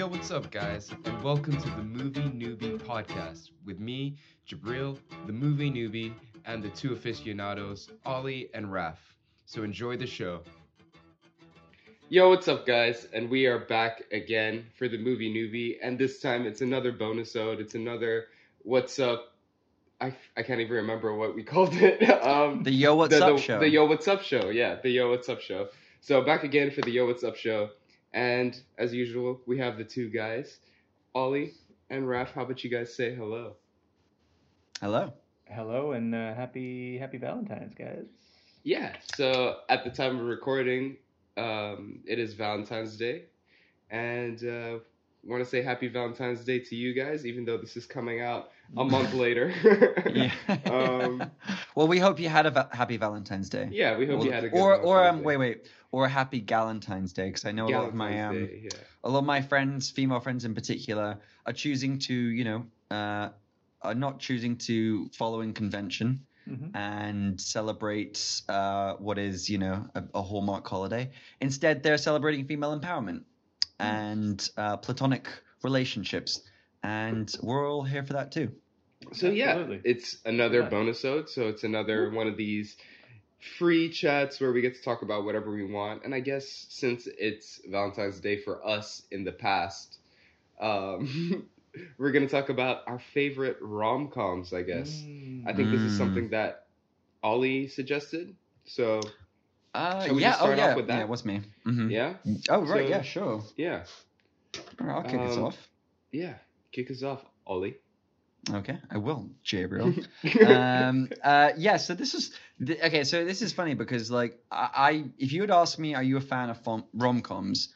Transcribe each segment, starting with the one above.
Yo, what's up, guys? And welcome to the Movie Newbie podcast with me, Jabril, the movie newbie, and the two aficionados, Ollie and Raf. So enjoy the show. Yo, what's up, guys? And we are back again for the movie newbie, and this time it's another bonus ode. It's another what's up. I, I can't even remember what we called it. Um, The Yo What's the, Up the, show. The Yo What's Up show. Yeah, the Yo What's Up show. So back again for the Yo What's Up show. And as usual, we have the two guys, Ollie and Raf. How about you guys say hello? Hello. Hello and uh, happy happy Valentine's, guys. Yeah. So at the time of recording, um, it is Valentine's Day, and uh, want to say Happy Valentine's Day to you guys, even though this is coming out a month later. Yeah. um, well, we hope you had a va- happy Valentine's Day. yeah. We hope or, you had a good. or or Valentine's um Day. wait wait or a happy Galentine's Day because I know a lot of my um Day, yeah. a lot of my friends, female friends in particular, are choosing to you know uh are not choosing to follow in convention Mm-hmm. and celebrate uh what is you know a, a hallmark holiday. Instead, they're celebrating female empowerment and uh, platonic relationships, and we're all here for that too. So yeah, Absolutely. it's another Yeah. bonus ode. So it's another one of these free chats where we get to talk about whatever we want. And I guess since it's Valentine's Day for us in the past, um, we're gonna talk about our favorite rom coms. I guess Mm. I think this is Mm. something that Ollie suggested. So Uh, Shall we yeah, just oh start off yeah, with that? yeah, it was me. hmm yeah, Oh right, So- yeah, sure. yeah, All right, I'll kick us Um, off. yeah. Kick us off, Ollie. Okay, I will, Gabriel. um, uh, yeah, so this is th- okay. So this is funny because, like, I, I if you had asked me, are you a fan of rom coms?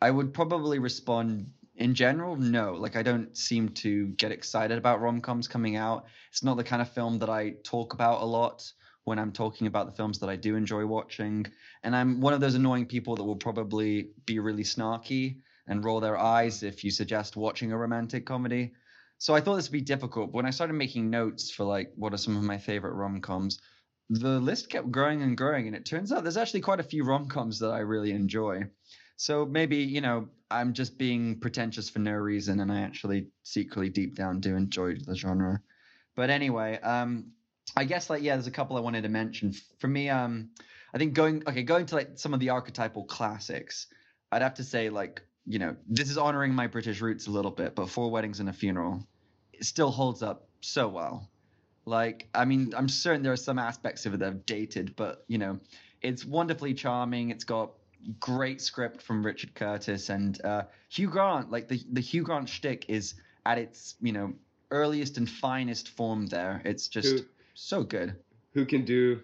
I would probably respond in general, no. Like, I don't seem to get excited about rom coms coming out. It's not the kind of film that I talk about a lot when I'm talking about the films that I do enjoy watching. And I'm one of those annoying people that will probably be really snarky and roll their eyes if you suggest watching a romantic comedy. So I thought this would be difficult. But when I started making notes for like what are some of my favorite rom coms, the list kept growing and growing, and it turns out there's actually quite a few rom coms that I really enjoy. So maybe you know I'm just being pretentious for no reason, and I actually secretly deep down do enjoy the genre. But anyway, um, I guess like yeah, there's a couple I wanted to mention. For me, um, I think going okay, going to like some of the archetypal classics, I'd have to say like you know this is honoring my British roots a little bit, but Four Weddings and a Funeral, it still holds up so well. Like I mean, I'm certain there are some aspects of it that have dated, but you know, it's wonderfully charming. It's got great script from Richard Curtis and uh, Hugh Grant. Like the the Hugh Grant shtick is at its you know earliest and finest form. There, it's just so good. who can do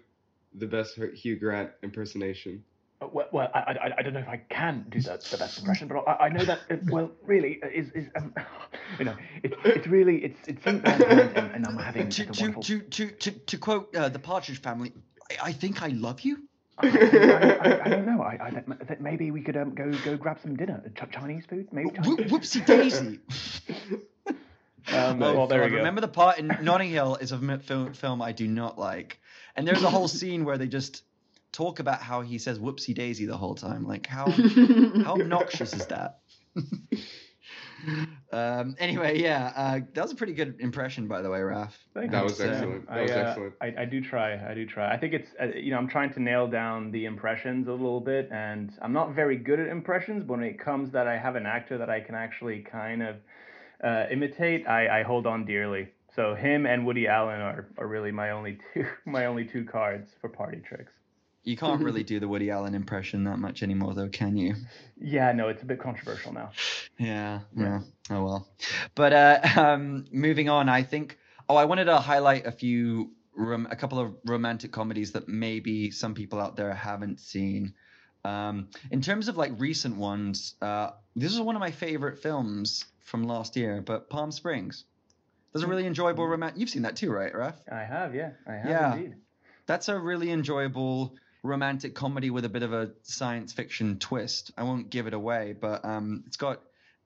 the best Hugh Grant impersonation? Uh, Well, well I, I, I don't know if I can do the, the best impression, but I, I know that uh, well, really uh, is is um, you know it's it's really it's it's and, and I'm having To such to, wonderful. to to to to quote uh, the Partridge Family, I, I think I love you. I, I, I don't know. I, I that, that maybe we could um, go go grab some dinner, Ch- Chinese food, maybe. Wh- Chinese. Whoopsie daisy. Um, Oh, well, there God, we go. Remember the part in Notting Hill is a film, film I do not like, and there's a whole scene where they just talk about how he says "whoopsie daisy" the whole time. Like how how obnoxious is that? um. Anyway, yeah, uh, that was a pretty good impression, by the way, Raf. Thank That was Uh, excellent. That I, was uh, excellent. I, I do try. I do try. I think it's uh, you know I'm trying to nail down the impressions a little bit, and I'm not very good at impressions. But when it comes that I have an actor that I can actually kind of uh, imitate, I, I hold on dearly. So him and Woody Allen are, are really my only two my only two cards for party tricks. You can't really do the Woody Allen impression that much anymore, though, can you? Yeah, no, it's a bit controversial now. Yeah, yeah. Oh well. But uh, um, moving on, I think. Oh, I wanted to highlight a few, rom- a couple of romantic comedies that maybe some people out there haven't seen. Um, in terms of like recent ones, uh, this is one of my favorite films from last year. But Palm Springs. There's a really enjoyable romantic. You've seen that too, right, Raf? I have, yeah, I have Yeah. indeed. That's a really enjoyable romantic comedy with a bit of a science fiction twist. I won't give it away, but um, it's got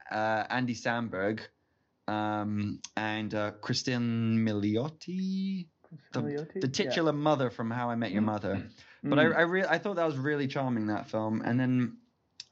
uh, Andy Samberg um, and uh, Kristen Milioti. the, the Yeah. titular mother from How I Met Your Mother. But I, Mm. I really, I thought that was really charming that film. And then,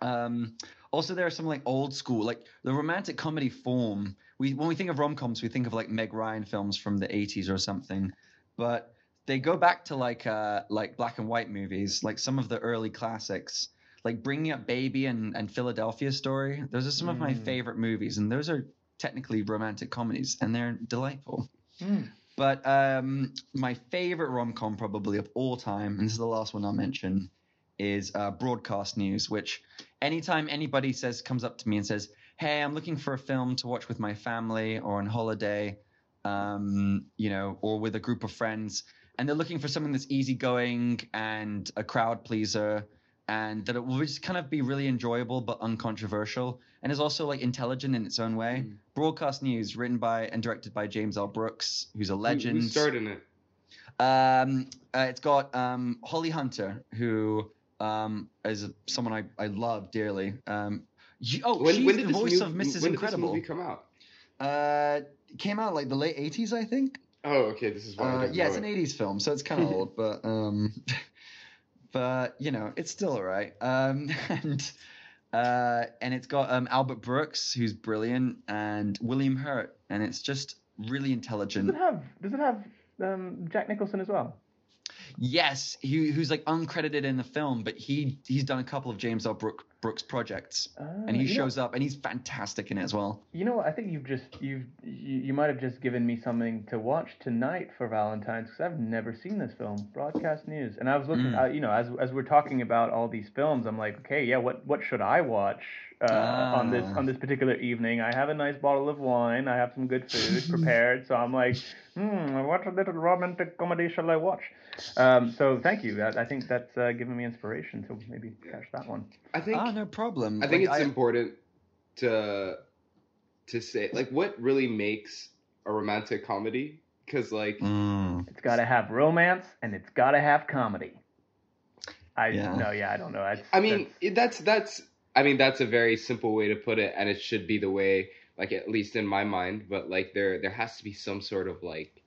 um, also there are some like old school, like the romantic comedy form. We when we think of rom coms, we think of like Meg Ryan films from the '80s or something, but they go back to like uh like black and white movies, like some of the early classics, like Bringing Up Baby and and Philadelphia Story. Those are some of my Mm. favorite movies, and those are technically romantic comedies, and they're delightful. Mm. But um, my favorite rom com probably of all time, and this is the last one I'll mention, is uh, Broadcast News. Which anytime anybody says comes up to me and says, "Hey, I'm looking for a film to watch with my family or on holiday," um, you know, or with a group of friends, and they're looking for something that's easygoing and a crowd pleaser, and that it will just kind of be really enjoyable but uncontroversial, and is also like intelligent in its own way. Mm. Broadcast News, written by and directed by James L. Brooks, who's a legend. Who- legend. Who's starring it? Um, uh, it's got um, Holly Hunter, who um, is someone I, I love dearly. Um, you- oh, When, she's when the did this voice mov- of Mrs. when did Incredible. this movie come out? Uh, came out like the late '80s, I think. Oh, okay. This is why. I Uh, don't yeah, know it's an '80s film, so it's kind of old, but um, but you know, it's still alright. Um, and uh, and it's got um Albert Brooks, who's brilliant, and William Hurt, and it's just really intelligent. Does intelligent. it have Does it have um, Jack Nicholson as well? Yes, he who's like uncredited in the film, but he he's done a couple of James L. Brook, Brooks projects, Uh, and he you know- shows up, and he's fantastic in it as well. You know what? I think you've just you've you, you might have just given me something to watch tonight for Valentine's because I've never seen this film, Broadcast News. And I was looking, Mm. uh, you know, as as we're talking about all these films, I'm like, okay, yeah, what what should I watch uh, on this Ah. on this particular evening? I have a nice bottle of wine, I have some good food prepared, so I'm like, hmm, what a little romantic comedy shall I watch? Um, so thank you. I, I think that's uh, given me inspiration to maybe catch that one. I think. Ah, no problem. I think Like, it's important to to say like what really makes a romantic comedy because like Mm. It's got to have romance and it's got to have comedy. I Yeah. no, yeah, I don't know. That's- I mean that's- that's that's I mean that's a very simple way to put it and it should be the way like at least in my mind but like there there has to be some sort of like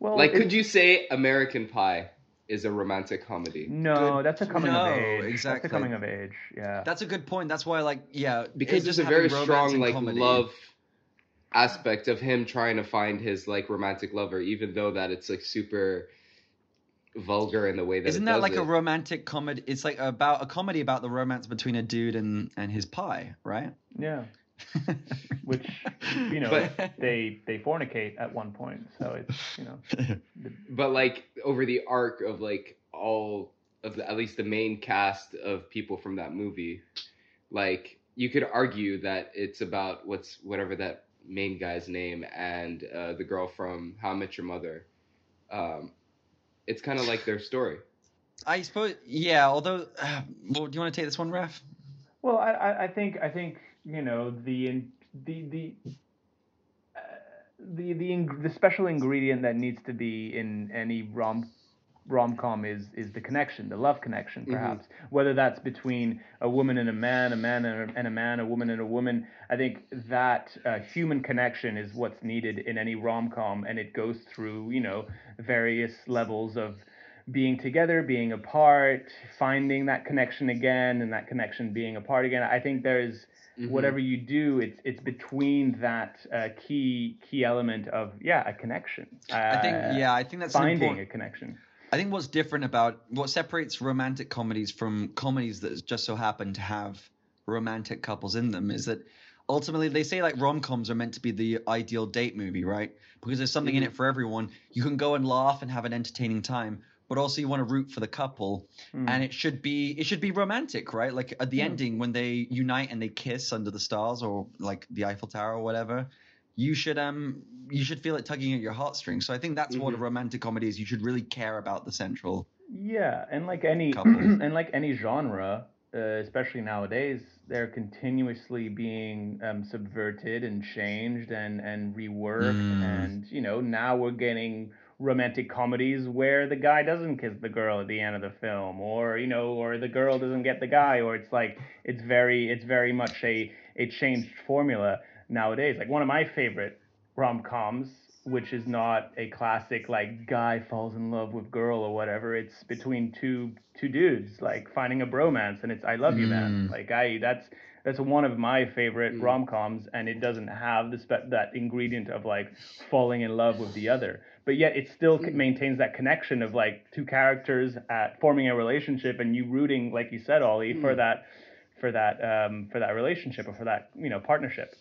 well, like could you say American Pie is a romantic comedy No, Good- that's a coming No, of age. exactly. That's a coming of age. Yeah. That's a good point. That's why, like, yeah, because it there's just a very strong like comedy. love aspect of him trying to find his like romantic lover even though that it's like super vulgar in the way that Isn't it that does like it. a romantic comedy? It's like about a comedy about the romance between a dude and and his pie, right? yeah. Which you know But- they they fornicate at one point, so it's you know but like over the arc of like all of the at least the main cast of people from that movie like you could argue that it's about what's whatever that main guy's name and uh, the girl from how i met your mother um, it's kind of like their story I suppose, yeah. Although, uh, well, do you want to take this one, Raf? Well, I, I, I think I think you know the the the uh, the the ing- the special ingredient that needs to be in any rom rom com is is the connection, the love connection, perhaps. Whether that's between a woman and a man, a man and a, and a man, a woman and a woman. I think that uh, human connection is what's needed in any rom com, and it goes through you know various levels of being together, being apart, finding that connection again, and that connection being apart again. I think there's Mhm. whatever you do, it's it's between that uh, key key element of yeah a connection. Uh, I think, yeah, I think that's finding a connection. I think what's different about what separates romantic comedies from comedies that just so happen to have romantic couples in them is that ultimately they say like rom-coms are meant to be the ideal date movie, right? Because there's something in Mhm. it for everyone. You can go and laugh and have an entertaining time, but also you want to root for the couple Hmm. and it should be it should be romantic, right? Like at the Yeah. ending when they unite and they kiss under the stars or like the Eiffel Tower or whatever, you should um you should feel it tugging at your heartstrings. So I think that's what a Mhm. romantic comedy is. You should really care about the central. Yeah, and like any and like any genre, uh, especially nowadays, they're continuously being um, subverted and changed and and reworked. Mm. And you know, now we're getting romantic comedies where the guy doesn't kiss the girl at the end of the film, or you know, or the girl doesn't get the guy, or it's like it's very it's very much a a changed formula nowadays. Like one of my favorite rom coms which is not a classic like guy falls in love with girl or whatever. It's between two two dudes like finding a bromance, and it's I love you, man. Mm. Like I that's that's one of my favorite Mm. rom coms, and it doesn't have the spe- that ingredient of like falling in love with the other, but yet it still Mm. maintains that connection of like two characters at forming a relationship, and you rooting, like you said, Ollie, for Mm. that for that um, for that relationship or for that you know partnership,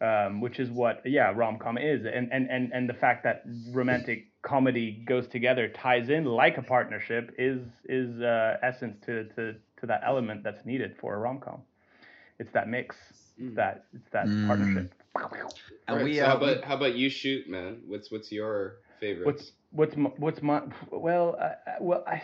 um, which is what yeah rom com is, and and and and the fact that romantic comedy goes together ties in like a partnership is is uh, essence to to to that element that's needed for a rom com. It's that mix, it's Mm. that it's that Mm. partnership. And Right, we, so uh, how we- about how about you shoot, man? What's what's your favorite? What's what's my, what's my well I, I- well I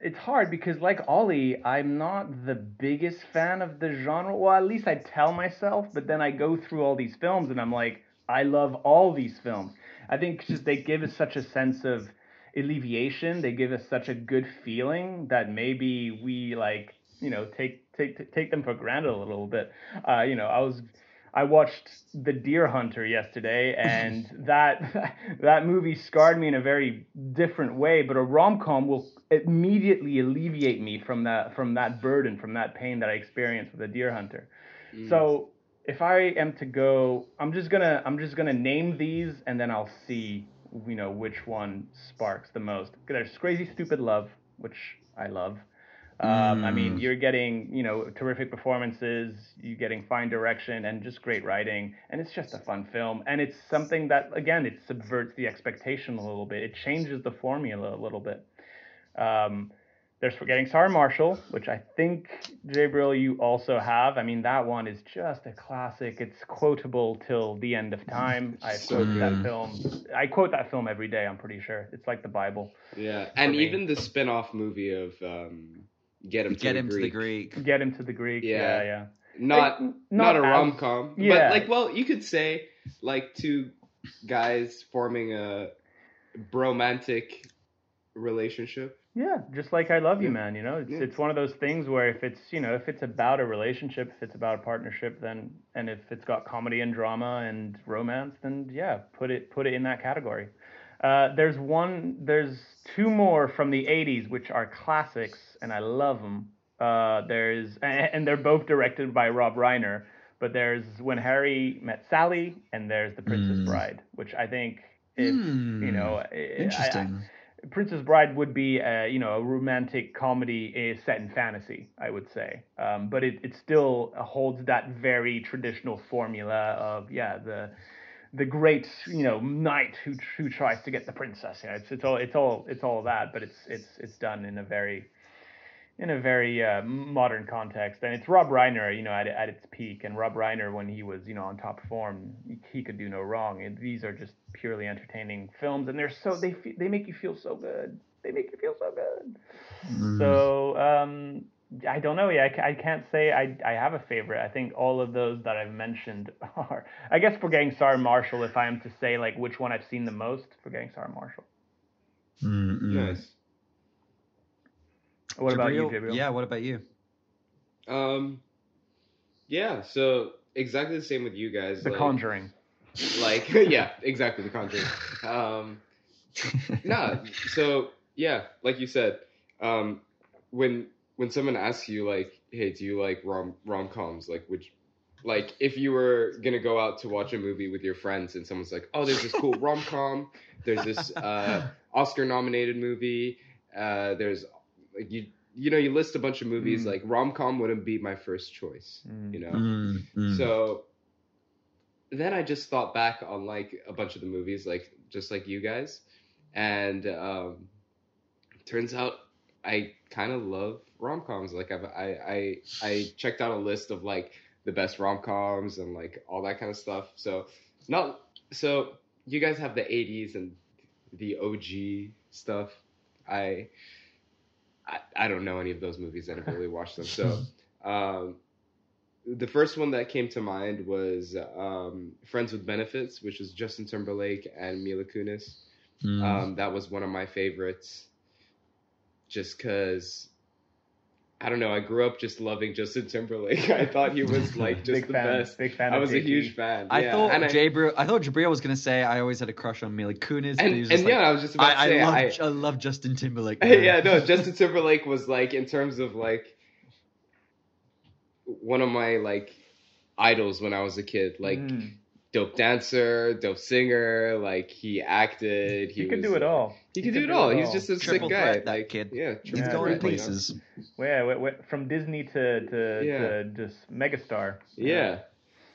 it's hard because like Ollie I'm not the biggest fan of the genre well at least I tell myself but then I go through all these films and I'm like I love all these films I think just they give us such a sense of alleviation they give us such a good feeling that maybe we like you know take take take them for granted a little bit uh you know I was I watched The Deer Hunter yesterday, and that that movie scarred me in a very different way. But a rom com will immediately alleviate me from that from that burden, from that pain that I experienced with The Deer Hunter. Mm. So if I am to go, I'm just gonna I'm just gonna name these, and then I'll see you know which one sparks the most. There's Crazy Stupid Love, which I love. Um, I mean, Mm. you're getting, you know, terrific performances, you're getting fine direction and just great writing, and it's just a fun film. And it's something that, again, it subverts the expectation a little bit. It changes the formula a little bit. Um, there's Forgetting Sarah Marshall, which I think, Gabriel, you also have. I mean, that one is just a classic. It's quotable till the end of time. I quote that film. I quote that film every day. I'm pretty sure it's like the Bible. yeah, and me. even the spin-off movie of um, Get Him to get the him to the Greek. Greek. Get him to the Greek. Yeah. Yeah, yeah. Not Like, not, a as- rom com, yeah. but like, well, you could say like two guys forming a bromantic relationship. Yeah, just like I love you, man. You know, it's Yeah. it's one of those things where if it's you know if it's about a relationship, if it's about a partnership, then and if it's got comedy and drama and romance, then yeah, put it put it in that category. Uh, there's one, there's two more from the '80s which are classics, and I love them. Uh, there's and, and they're both directed by Rob Reiner, but there's When Harry Met Sally, and there's The Princess Mm. Bride, which I think if you know I- I- Interesting. Princess Bride would be, a, you know, a romantic comedy set in fantasy, I would say. Um, but it, it still holds that very traditional formula of, yeah, the the great, you know, knight who who tries to get the princess. You know, it's it's all it's all it's all that, but it's it's it's done in a very in a very uh, modern context, and it's Rob Reiner, you know, at at its peak. And Rob Reiner, when he was, you know, on top form, he could do no wrong. And these are just purely entertaining films, and they're so they they make you feel so good. They make you feel so good. Mm. So um, I don't know. Yeah, I, I can't say I I have a favorite. I think all of those that I've mentioned are. I guess Forgetting Sarah Marshall. If I am to say like which one I've seen the most, Forgetting Sarah Marshall. Mm, mm. Nice. What about you, Gabriel? Gabriel? Yeah, what about you? Um, yeah. So exactly the same with you guys. The like, Conjuring. Like yeah, exactly the Conjuring. Um, no, so yeah, like you said, um, when when someone asks you like, hey, do you like rom rom coms? Like, which, like, if you were gonna go out to watch a movie with your friends and someone's like, oh, there's this cool rom com, there's this uh, Oscar nominated movie, uh, there's like you you know you list a bunch of movies Mm. like rom com wouldn't be my first choice, Mm. you know. Mm, mm. So then I just thought back on like a bunch of the movies, like just like you guys, and um, turns out I kind of love rom coms. Like I've, I I I checked out a list of like the best rom coms and like all that kind of stuff. So not so you guys have the '80s and the OG stuff. I I, I don't know any of those movies. I never really watched them. So um, the first one that came to mind was um, Friends with Benefits, which was Justin Timberlake and Mila Kunis. Mm. Um, that was one of my favorites, just because I don't know. I grew up just loving Justin Timberlake. I thought he was like just big the fan, best. Big fan. I of was a JT. huge fan. I yeah. thought and I, Jabril. I thought Jabril was gonna say I always had a crush on Mila Kunis. and, was and just yeah, like, I was just about I, to say I love I, I love Justin Timberlake. man. yeah, no, Justin Timberlake was like in terms of like one of my like idols when I was a kid. Like Mm. dope dancer, dope singer. Like he acted. He, He, could was- do it all. He could do it all. He's just a Triple sick guy. that like, kid. Yeah, He's going threat, places. Well, yeah, we- we- from Disney to to, Yeah. to just megastar. Yeah.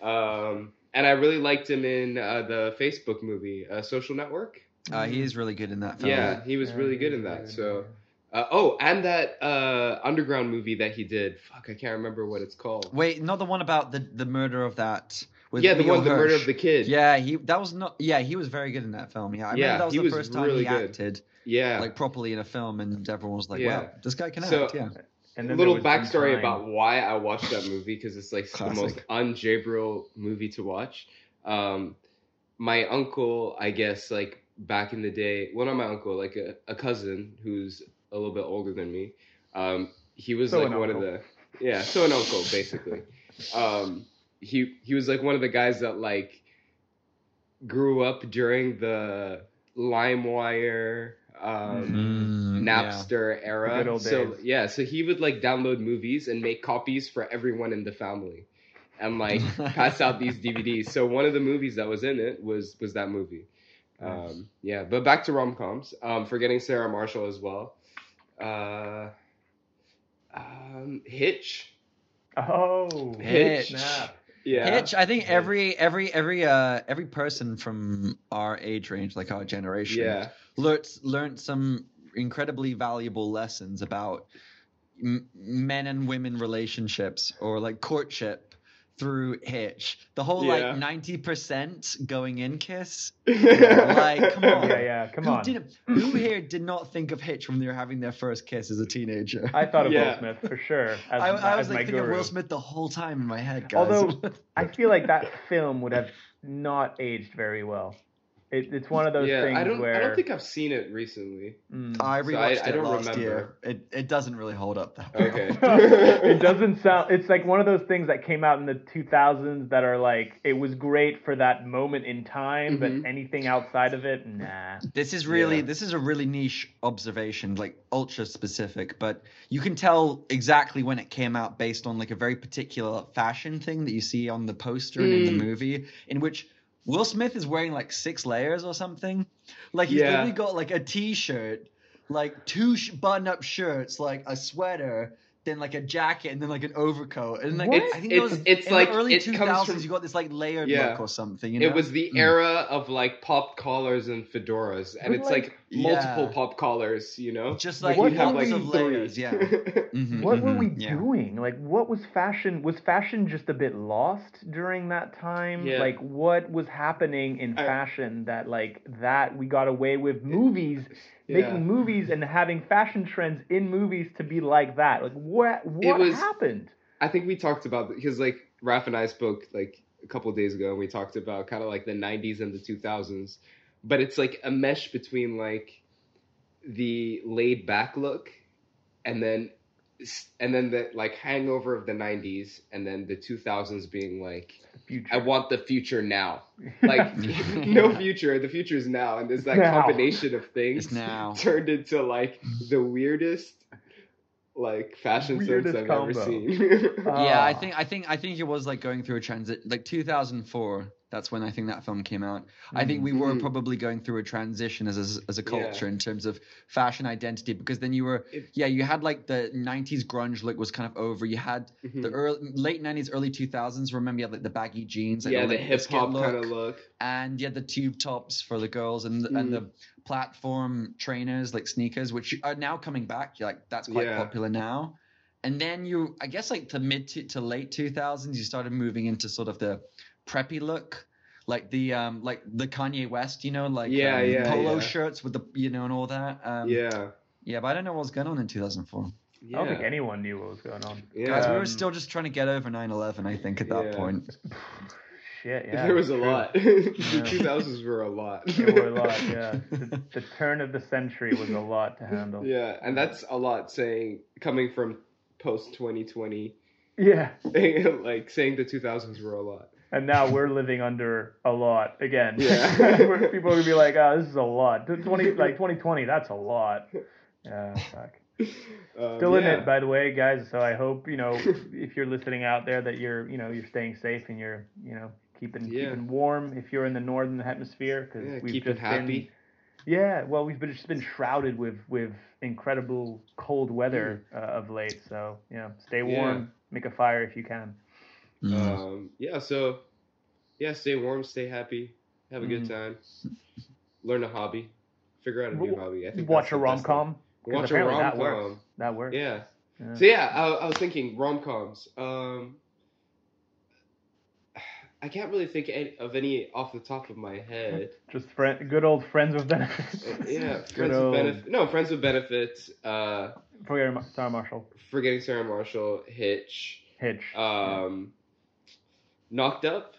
Um, and I really liked him in uh, the Facebook movie, uh, Social Network. Uh, he is really good in that film. Yeah, he was really good in that. So, uh, oh, and that uh, underground movie that he did. Fuck, I can't remember what it's called. Wait, not the one about the the murder of that. With yeah, the Leo one, the murder of the kid. Yeah, he that was not. Yeah, he was very good in that film. Yeah, I Yeah, remember that was the was first time really he good. acted yeah. like properly in a film, and everyone was like, Yeah. "Wow, this guy can So- act." Yeah, And then a little there was In backstory about why I watched that movie because it's like the most Classic. un-Jabril movie to watch. Um, my uncle, I guess, like back in the day, well, not my uncle, like a, a cousin who's a little bit older than me. Um, he was So like one uncle. of the, yeah, so an uncle basically. Um, he he was like one of the guys that like grew up during the LimeWire. Um, Mm, yeah. Napster era. The good old so yeah, so he would like download movies and make copies for everyone in the family, and like pass out these DVDs. So one of the movies that was in it was was that movie. Um, yeah, but back to rom coms. Um, forgetting Sarah Marshall as well. Uh, um, Hitch. Oh, Hitch. snap. Yeah. Hitch. I think every every every uh every person from our age range, like our generation, Yeah. learned learned some incredibly valuable lessons about m- men and women relationships or like courtship through Hitch. The whole Yeah. like ninety percent going in kiss. Like, come on. Yeah, yeah. Come who on. Didn't, who here did not think of Hitch when they were having their first kiss as a teenager? I thought of Yeah. Will Smith for sure. As, I, I as was my like thinking of. Will Smith the whole time in my head, guys. Although I feel like that film would have not aged very well. It, it's one of those yeah, things I don't. where I don't think I've seen it recently. Mm. I So I- rewatched I it don't last remember. year. It it doesn't really hold up that well. Okay. it doesn't sound it's like one of those things that came out in the 2000s that are like it was great for that moment in time Mhm. but anything outside of it nah This is really Yeah. this is a really niche observation, like ultra specific, but you can tell exactly when it came out based on like a very particular fashion thing that you see on the poster and in the Mm. movie, in which Will Smith is wearing like six layers or something. Like he's Yeah. literally got like a t-shirt, like two sh- button-up shirts, like a sweater, then like a jacket, and then like an overcoat. And like What? I think It's- it was it's in like- the early it comes 2000s. from- you got this like layered Yeah. look or something. You know? It was the Mm. era of like pop collars and fedoras, and But, it's like, like- multiple Yeah. pop collars, you know. just Like, like What you'd have like of layers. three. Yeah. Mhm, what were mhm, we yeah. doing like what was fashion was fashion just a bit lost during that time Yeah. like what was happening in I- fashion that like that we got away with movies Yeah. Making movies and having fashion trends in movies to be like that. Like what what was- happened? I think we talked about because like Raf and I spoke like a couple days ago, and we talked about kind of like the '90s and the 2000s, but it's like a mesh between like the laid back look, and then and then the like hangover of the '90s, and then the 2000s being like future I want the future now. Like no future, the future is now, and there's that Now. combination of things It's now. turned into like the weirdest like fashion Weirdest sense I've combo. ever seen. yeah, I Ah. think I think I think it was like going through a transit like 2004. That's when I think that film came out. I think we were Mhm. probably going through a transition as a, as a Yeah. culture in terms of fashion identity because then you were It- yeah you had like the 90s grunge look was kind of over. You had Mhm. the early, late 90s, early 2000s. Remember you had like the baggy jeans, like yeah, the the hip hop kind of look. and you had the tube tops for the girls and the, Mm. and the platform trainers like sneakers, which are now coming back. You're like that's quite Yeah. popular now. And then you, I guess, like to mid to, to late 2000s, you started moving into sort of the preppy look, like the um like the Kanye West, you know, like Yeah, um, yeah, polo yeah. shirts with the you know and all that. Um, yeah. yeah, but I don't know what was going on in 2004. Yeah. I don't think anyone knew what was going on. yeah. Guys, we were Um, still just trying to get over 9/11. I think at that Yeah. point. Shit, yeah. there was a true. lot. the 2000s were a lot. There were a lot, yeah. The, the turn of the century was a lot to handle. Yeah, and that's a lot saying coming from post 2020, Yeah. like saying the 2000s were a lot. And now we're living under a lot again. Yeah. People would be like, "Oh, this is a lot." Twenty like 2020, that's a lot. Yeah, fuck. Um, Still in yeah. it, by the way, guys. So I hope you know if you're listening out there that you're you know you're staying safe and you're you know keeping Yeah. keeping warm if you're in the northern hemisphere because Yeah, we've keep it just happy. been yeah well we've been just been shrouded with with incredible cold weather uh, of late. So yeah, stay Hmm. Yeah. warm, make a fire if you can. Mm. Um, yeah, so yeah, stay warm, stay happy, have a good Mm. time, learn a hobby, figure out a new hobby. I think Watch a rom com. Watch a apparently rom that works. com. That works. Yeah. Yeah. So yeah, I, I was thinking rom coms. Um, I can't really think of any off the top of my head. Just friend, good old friends with benefits. Uh, yeah, Good friends with old- benefit. No, friends with benefits. Uh, Forget Mar- Sarah Marshall. forgetting Sarah Marshall, Hitch, Hitch. um, Knocked Up.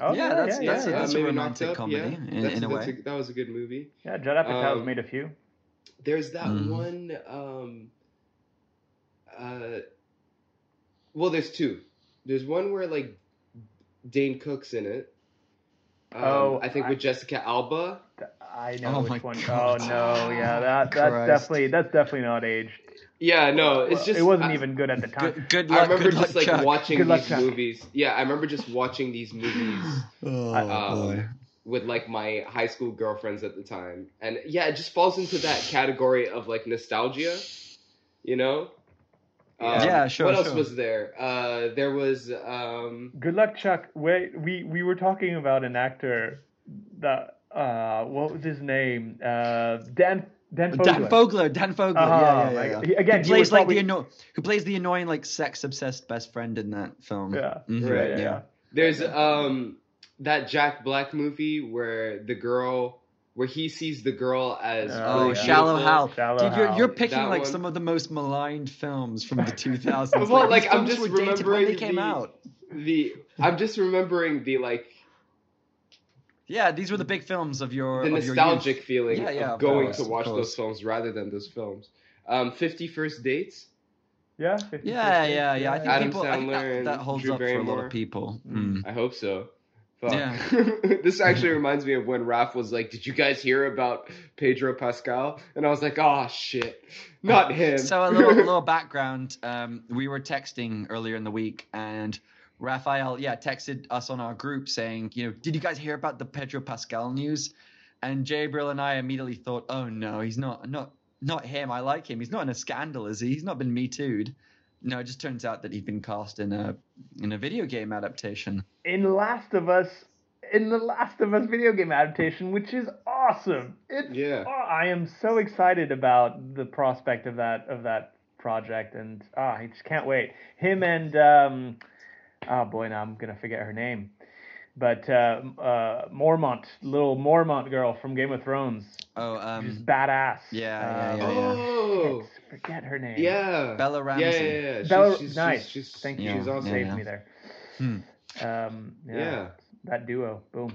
oh, yeah, that's- yeah, that's a- yeah. that's Uh, a maybe romantic Up, comedy yeah. in- That's- in a that's way. that was a good movie. Yeah, Judd Apatow's Um, made a few. There's that Mhm. one. Um, uh, well, there's two. There's one where like Dane Cook's in it. Um, Oh, I think I- with Jessica Alba. I know Oh which my one. God. Oh no, yeah, that that's Christ. definitely that's definitely not aged. Yeah, no, it's just it wasn't I, even good at the time. Good, good I luck. remember good just luck, like Chuck. watching Good luck, these Chuck. movies. Yeah, I remember just watching these movies Oh, Um, boy. with like my high school girlfriends at the time, and yeah, it just falls into that category of like nostalgia, you know. Um, Yeah, sure, What else sure. was there? Uh, there was um, Good luck, Chuck. Wait, we we were talking about an actor that uh, what was his name? Uh, Dan Dan Fogler. Dan Fogler. Dan Fogler. Uh-huh, yeah, yeah, like, yeah. he- again, who plays was like probably- the anno- who plays the annoying like sex obsessed best friend in that film. Yeah, Mhm, Right, yeah, yeah. There's um that Jack Black movie where the girl where he sees the girl as Oh, really yeah. Shallow beautiful. Hal. Shallow Dude, you're, you're picking That like one. some of the most maligned films from the 2000s. Well, like, these I'm just were when remembering they came the- out. The I'm just remembering the like Yeah, these were the big films of your the of your nostalgic youth. feeling Yeah, yeah, of of going course, to watch those films rather than those films. Um, Fifty First Dates. Yeah, 50 Yeah, First yeah, Dates, yeah. I think Adam people I think Sandler that, that holds Drew up for a lot of people. Mm. Mm. I hope so. Fuck. Yeah. this actually reminds me of when Raf was like, "Did you guys hear about Pedro Pascal?" And I was like, "Oh shit, not him." So a little, little background. Um, we were texting earlier in the week, and Raphael, yeah, texted us on our group saying, you know, did you guys hear about the Pedro Pascal news? And Jabril and I immediately thought, oh no, he's not, not, not him. I like him. He's not in a scandal, is he? He's not been me too'd. No, it just turns out that he'd been cast in a in a video game adaptation. in Last of Us, in the Last of Us video game adaptation, which is awesome. It's Yeah. oh, I am so excited about the prospect of that of that project, and ah, I just can't wait. Him and um, oh boy, now I'm gonna forget her name, but uh, uh, Mormont, little Mormont girl from Game of Thrones, Oh, she's um, badass. yeah, yeah, Um, yeah, yeah. oh, shit, Forget her name. yeah. Bella Ramsey. Yeah, yeah, yeah. Bella, she's, nice. She's, she's, Thank you. She's yeah, awesome. saved yeah. me there. Hmm. Um, yeah, Yeah. that duo, boom.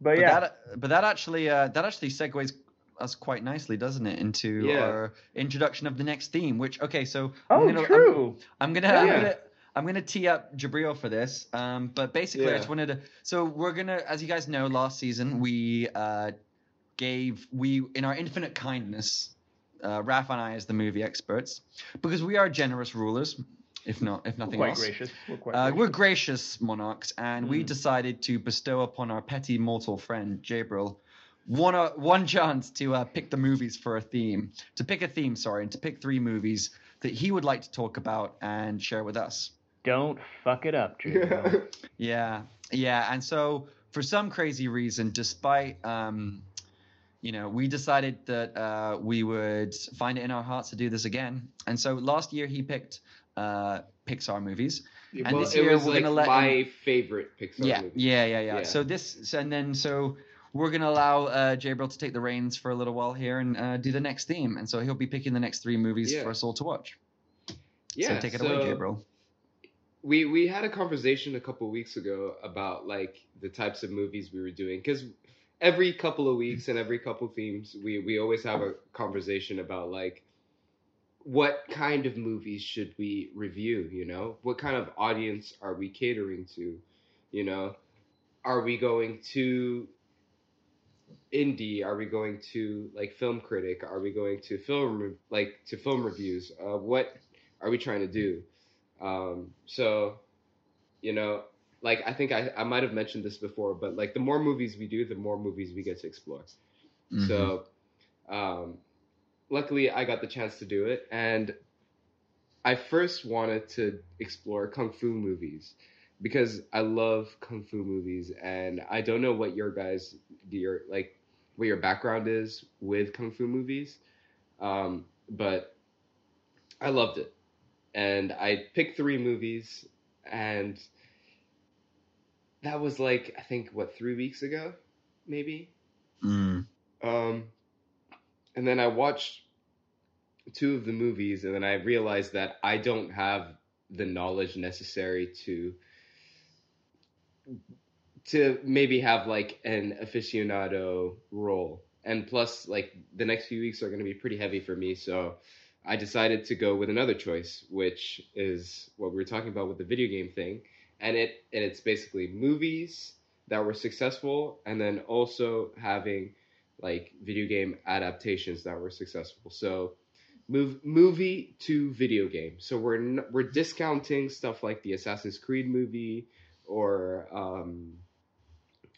But, But yeah, that, but that actually, uh, that actually segues us quite nicely, doesn't it, into Yeah. our introduction of the next theme? Which, okay, so oh, I'm gonna, I'm- true. I'm gonna, I'm gonna, I'm gonna tee up Jabril for this. Um, but basically, I Yeah. just wanted to. So we're gonna, as you guys know, last season we uh, gave we in our infinite kindness, uh, Raf and I as the movie experts, because we are generous rulers, if not, if We're nothing quite else. gracious. We're quite Uh, gracious. we're gracious monarchs, and we Mm. decided to bestow upon our petty mortal friend Jabril one uh, one chance to uh, pick the movies for a theme, to pick a theme, sorry, and to pick three movies that he would like to talk about and share with us. Don't fuck it up, Drew. Yeah, yeah, and so for some crazy reason, despite um, you know, we decided that uh, we would find it in our hearts to do this again, and so last year he picked uh, Pixar movies. And well, this it year was we're like gonna let my favorite Pixar yeah, movie. yeah, yeah, yeah, Yeah. So this, and then so we're gonna allow uh, Jabril to take the reins for a little while here and uh, do the next theme, and so he'll be picking the next three movies Yeah. for us all to watch. Yeah, so take it so away, Jabril. We we had a conversation a couple weeks ago about like the types of movies we were doing because every couple of weeks and every couple of themes we we always have a conversation about like what kind of movies should we review? You know, what kind of audience are we catering to? You know, are we going to indie? Are we going to like film critic? Are we going to film like to film reviews? Uh, what are we trying to do? Um, so, you know, like I think I, I might have mentioned this before, but like the more movies we do, the more movies we get to explore. Mhm. So, um, luckily, I got the chance to do it, and I first wanted to explore kung fu movies because I love kung fu movies, and I don't know what your guys your like what your background is with kung fu movies, um, but I loved it, and I picked three movies, and that was like I think what three weeks ago, maybe. Mm. Um, and then I watched two of the movies, and then I realized that I don't have the knowledge necessary to to maybe have like an aficionado role. And plus, like the next few weeks are going to be pretty heavy for me, so I decided to go with another choice, which is what we were talking about with the video game thing, and it and it's basically movies that were successful, and then also having like video game adaptations that were successful. So move movie to video game. So we're n- we're discounting stuff like the Assassin's Creed movie or um,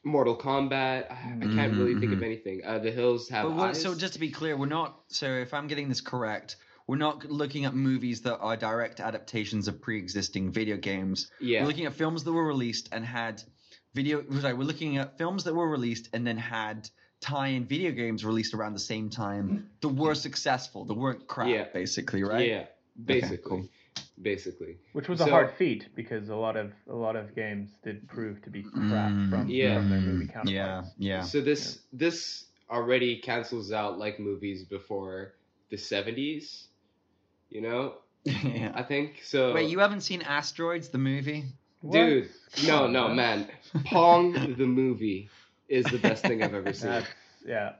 Mortal Kombat. I, I can't really think of Mhm. anything. Uh, the Hills Have what, Eyes. so just to be clear, we're not. So if I'm getting this correct, we're not looking at movies that are direct adaptations of pre-existing video games. yeah, We're looking at films that were released and had video. Sorry, we're looking at films that were released and then had tie-in video games released around the same time that were successful, that weren't crap, Yeah. basically, right? yeah, basically, cool. basically. Which was a hard feat because a lot of a lot of games did prove to be crap Mm, from, Yeah. from their movie counterparts. Yeah, yeah. So this this already cancels out like movies before the seventies. You know, yeah. I think so. Wait, you haven't seen Asteroids, the movie? Dude, Come no, no, man. Pong the movie is the best thing I've ever seen. That's, yeah.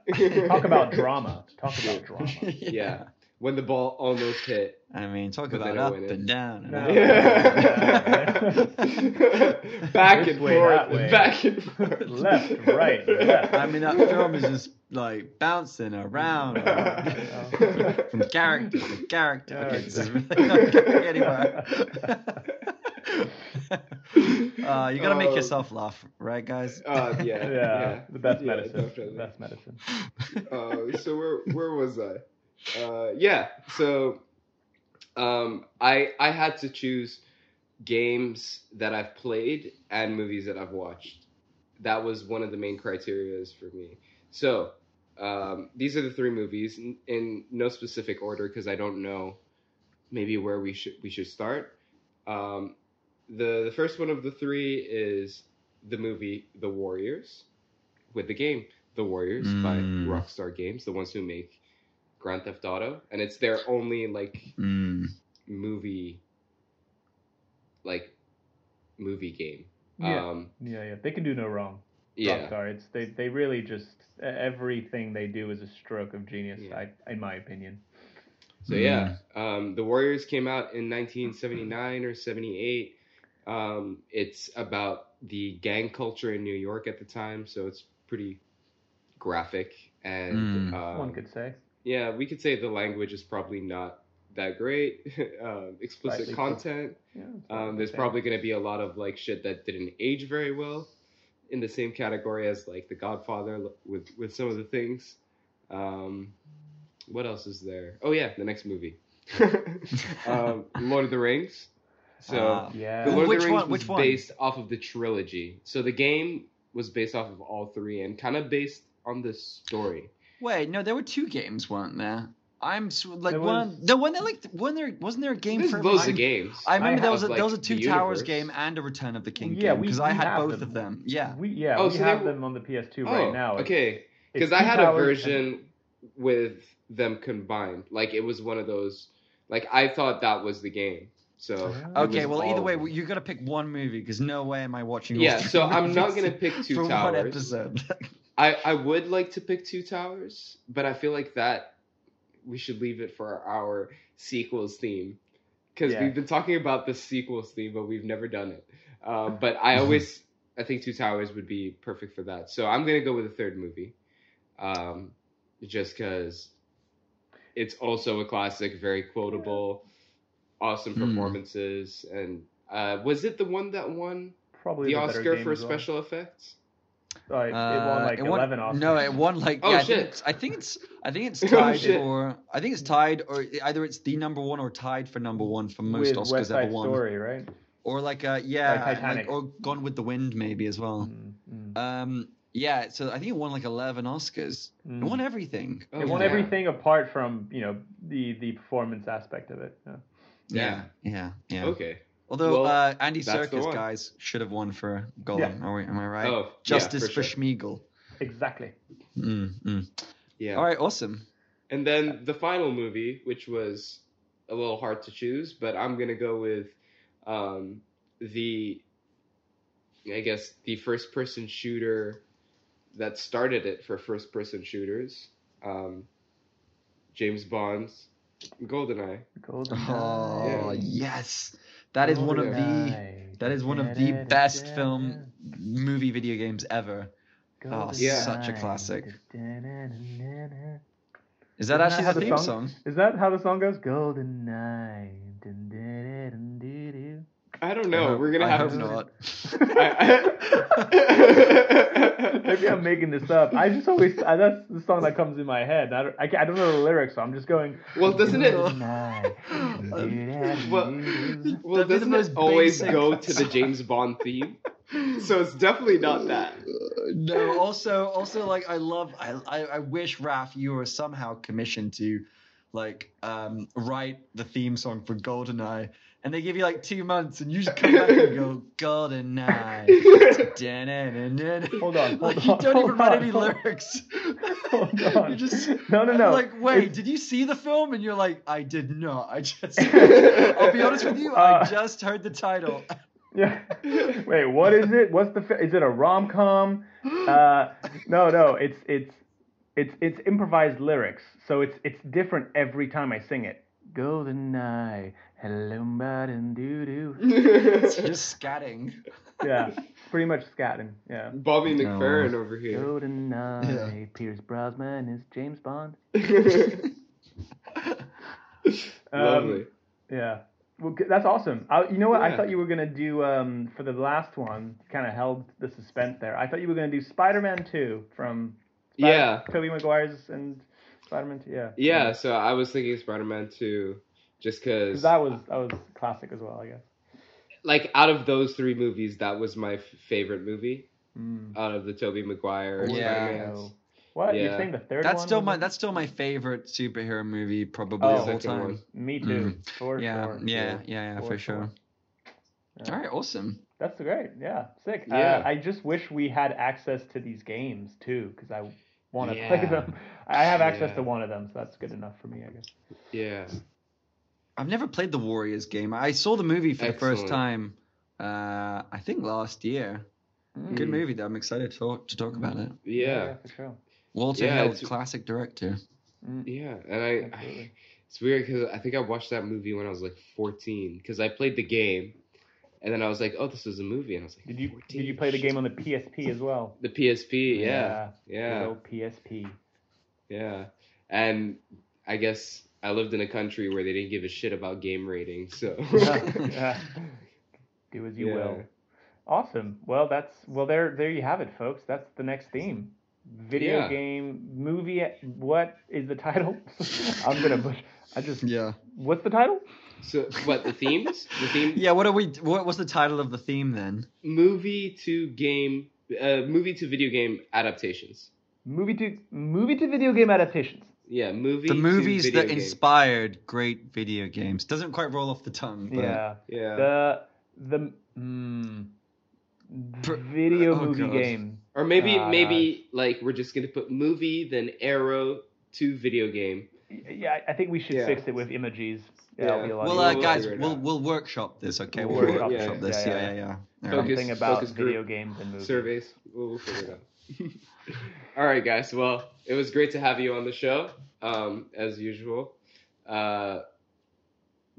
Talk about drama. Talk about drama. Yeah. When the ball almost hit. I mean, talk about don't up win and down. and No. up. back This and way, that forth. way. Back and forth. Left, right, left. I mean, that film is just like bouncing around from character to character. Yeah, okay, this is exactly. really not going anywhere. uh, you gotta make Uh, yourself laugh, right, guys? Uh, yeah, yeah, the best Yeah, medicine. definitely. Best medicine. uh, so where where was I? Uh, yeah, so um, I I had to choose games that I've played and movies that I've watched. That was one of the main criterias for me. So um, these are the three movies in, in no specific order because I don't know maybe where we should we should start. Um, the the first one of the three is the movie The Warriors with the game The Warriors by Mm. Rockstar Games, the ones who make Grand Theft Auto, and it's their only like Mm. movie like movie game. Yeah. Um, Yeah, yeah. They can do no wrong. yeah. Rockstar. It's they they really just everything they do is a stroke of genius. Yeah. I, in my opinion. So yeah, um, the Warriors came out in 1979 or 78. Um, it's about the gang culture in New York at the time, so it's pretty graphic and Mm. um, One could say. yeah, we could say the language is probably not that great. um, explicit Slightly content. Yeah, Um, there's probably going to be a lot of like shit that didn't age very well, in the same category as like The Godfather with with some of the things. Um, what else is there? Oh yeah, the next movie, um, Lord of the Rings. So Ah. Yeah. the Lord Which of the Rings one- was one? based off of the trilogy. So the game was based off of all three and kind of based on the story. Wait, no, there were two games, weren't there? I'm s- like There one. was- The one that like one there wasn't there a game for loads I'm- of games. I remember I there was a have, there was a Two Towers game and a Return of the King Yeah, game because I had both them. of them. Yeah. We yeah Oh, we so have were- them on the PS2 oh, right now. Okay. Because I had a Towers version with them combined. Like it was one of those. Like I thought that was the game. So ah. Okay, well either way, them. you got to pick one movie because no way am I watching. Yeah, so I'm not gonna pick Two for one Towers. episode. I I would like to pick Two Towers, but I feel like that we should leave it for our sequels theme because Yeah. we've been talking about the sequels theme, but we've never done it. Um, but I always I think Two Towers would be perfect for that. So I'm gonna go with the third movie, um, just because it's also a classic, very quotable, awesome Hmm. performances, and uh, was it the one that won Probably the the Oscar for special effects? Oh, it, it won Uh, like it won- eleven Oscars. No, it won like. Oh, yeah, I shit. think, it's, I think it's. I think it's Oh, tied shit. for. I think it's tied, or either it's the number one or tied for number one for most with Oscars West ever Side won. Story, right? Or like, uh, yeah, Like like- or Gone with the Wind maybe as well. Mm, mm, Um, yeah, so I think it won like eleven Oscars. mm. It won everything. Oh, it won yeah. everything apart from you know the the performance aspect of it. Yeah. Yeah, yeah, yeah. Okay. Although Well, uh, Andy that's the Serkis guys should have won for Gollum. Are we, am I right? Oh, yeah, Justice for for, sure. Sméagol. Exactly. Mm, mm. Yeah. All right, awesome. And then the final movie, which was a little hard to choose, but I'm gonna go with um, the, I guess the first person shooter that started it for first person shooters, um, James Bond's GoldenEye. Golden. Oh Yeah. yes, Oh, that is one of the that is one of the best film movie video games ever. Oh, Yeah. such a classic. Is Is that Isn't actually that how the the theme song- song? that how the song goes? Golden Night. I don't I know. hope- We're gonna I have hope to. not. I- Maybe I'm making this up. I just always I, that's the song that comes in my head. I don't I, I don't know the lyrics, so I'm just going. well, doesn't it? Well, well, That'd be the doesn't it always basic- go to the James Bond theme? So it's definitely not that. no, also, also, like, I love, I, I, I wish Raf, you were somehow commissioned to, like, um, write the theme song for GoldenEye, and they give you like two months, and you just come back and go GoldenEye. Da-na-na-na-na. Hold on, Like, you on, don't even hold write on, any hold lyrics. Hold on. You just No, no, no. Like, wait, It's- did you see the film? And you're like, I did not. I just. I'll be honest with you. I Uh, just heard the title. Yeah. Wait, what is it? What's the? fi- Is it a rom com? Uh, no, no. It's it's it's it's improvised lyrics, so it's it's different every time I sing it. Golden night, hello, button, doo doo. It's just scatting. Yeah, pretty much scatting. Yeah. Bobby No. McFerrin over here. Golden night, Yeah. Pierce Brosnan is James Bond. Um, Lovely. Yeah. Well, that's awesome. I, you know what? I thought you were gonna do um, for the last one. Kind of held the suspense there. I thought you were gonna do Spider-Man Two from Spider- Yeah. Tobey Maguire's and Spider-Man Two. Yeah. Yeah, so I was thinking Spider-Man 2 just 'Cause because that was that was classic as well. I guess. like out of those three movies that was my f- favorite movie Mm. out of the Tobey Maguire Yeah. Spider-Mans. Oh. What you're saying? The third That's one still my it? that's still my favorite superhero movie probably Oh. of all time. one. Me too. Mm. For Yeah, sure. yeah, Yeah. yeah, yeah, For for sure. Yeah. All right, awesome. That's great. Yeah, sick. Yeah. Uh, I just wish we had access to these games too, because I want to Yeah. play them. I have access Yeah. to one of them, so that's good enough for me, I guess. Yeah. I've never played the Warriors game. I saw the movie for the first time. Uh, I think last year. Good Mm. movie though. I'm excited to talk, to talk about it. Yeah. for sure. Walter Yeah, Hill, classic director. Mm, Yeah, and I, I it's weird because I think I watched that movie when I was like 14 because I played the game, and then I was like, oh, this is a movie, and I was like, Did you 14? did you play the game on the PSP as well? The PSP, yeah, Good yeah, old PSP. yeah, and I guess I lived in a country where they didn't give a shit about game ratings, so Yeah. Do as you Yeah. will. Awesome. Well, that's well there there you have it, folks. That's the next theme. Video Yeah. game movie. What is the title? I'm gonna push. I just. Yeah. What's the title? So what the themes? The theme Yeah. What are we? What was the title of the theme then? movie to game, uh, movie to video game adaptations. Movie to movie to video game adaptations. Yeah, movie. The to movies video that game. inspired great video games. Doesn't quite roll off the tongue. But Yeah. Yeah. The the mm, video oh, movie God. game. Or maybe Ah, maybe like we're just gonna put movie then arrow to video game. Yeah, I think we should Yeah. fix it with emojis. Yeah, Yeah. it'll be a lot Well, uh, guys, we'll we'll workshop this. Okay, We'll we'll workshop workshop this. Yeah, Yeah, yeah. yeah, yeah. Focus- something about focus video games and movies. Surveys. We'll, we'll figure it out. All right, guys. Well, it was great to have you on the show. um, as usual. Uh,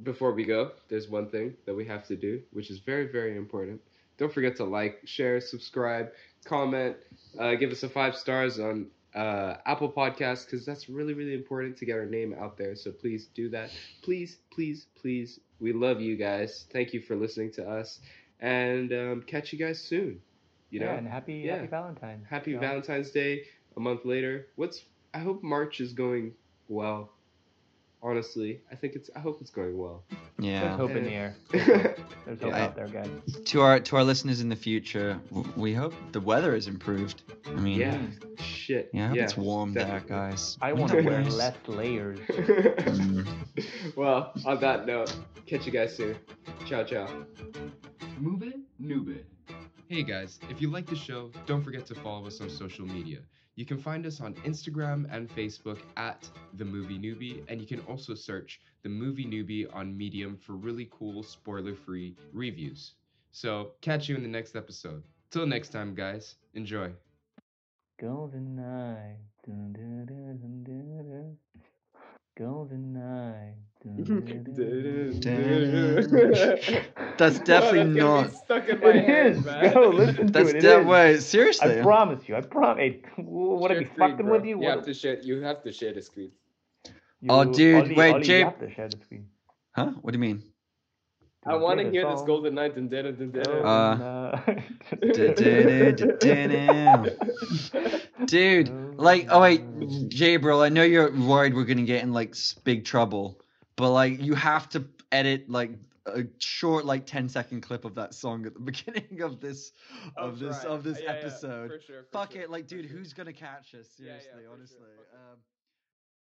before we go, there's one thing that we have to do, which is very, very important. Don't forget to like, share, subscribe, comment, uh, give us a five stars on uh, Apple Podcasts because that's really, really important to get our name out there. So please do that. Please, please, please. We love you guys. Thank you for listening to us, and um, catch you guys soon. You know, yeah, and happy Yeah. happy Valentine's. Happy you know? Valentine's Day a month later. What's I hope March is going well. Honestly, I think it's I hope it's going well. There's Yeah. hope in the air. There's hope, There's hope Yeah. out there, guys. To our to our listeners in the future, we hope the weather is improved. I mean, yeah. Shit. yeah, I hope yeah, it's warm there, guys. I want to wear be less layers. Mm. well, on that note, catch you guys soon. Ciao, ciao. Move it, noob it. Hey guys, if you like the show, don't forget to follow us on social media. You can find us on Instagram and Facebook at The Movie Newbie, and you can also search The Movie Newbie on Medium for really cool, spoiler free reviews. So, catch you in the next episode. Till next time, guys, enjoy. Golden eye. Golden eye. That's definitely not. Stuck in It is. Go listen That's it. It that is. way. Seriously. I promise you. I promise. What are we fucking with you? You have What- to share. You have to share the screen. Oh, dude, Ollie- wait, Ollie, Jay- You have. Huh? What do you mean? I want to hear this golden night and da da da da. Dude, like, oh wait, Jabril, I know you're worried we're gonna get in like big trouble, but like, you have to edit like a short, like 10 second clip of that song at the beginning of this, of this, of this episode. sure, Fuck it, like, dude, who's gonna catch us? Yeah, yeah, Seriously, sure. honestly. Um,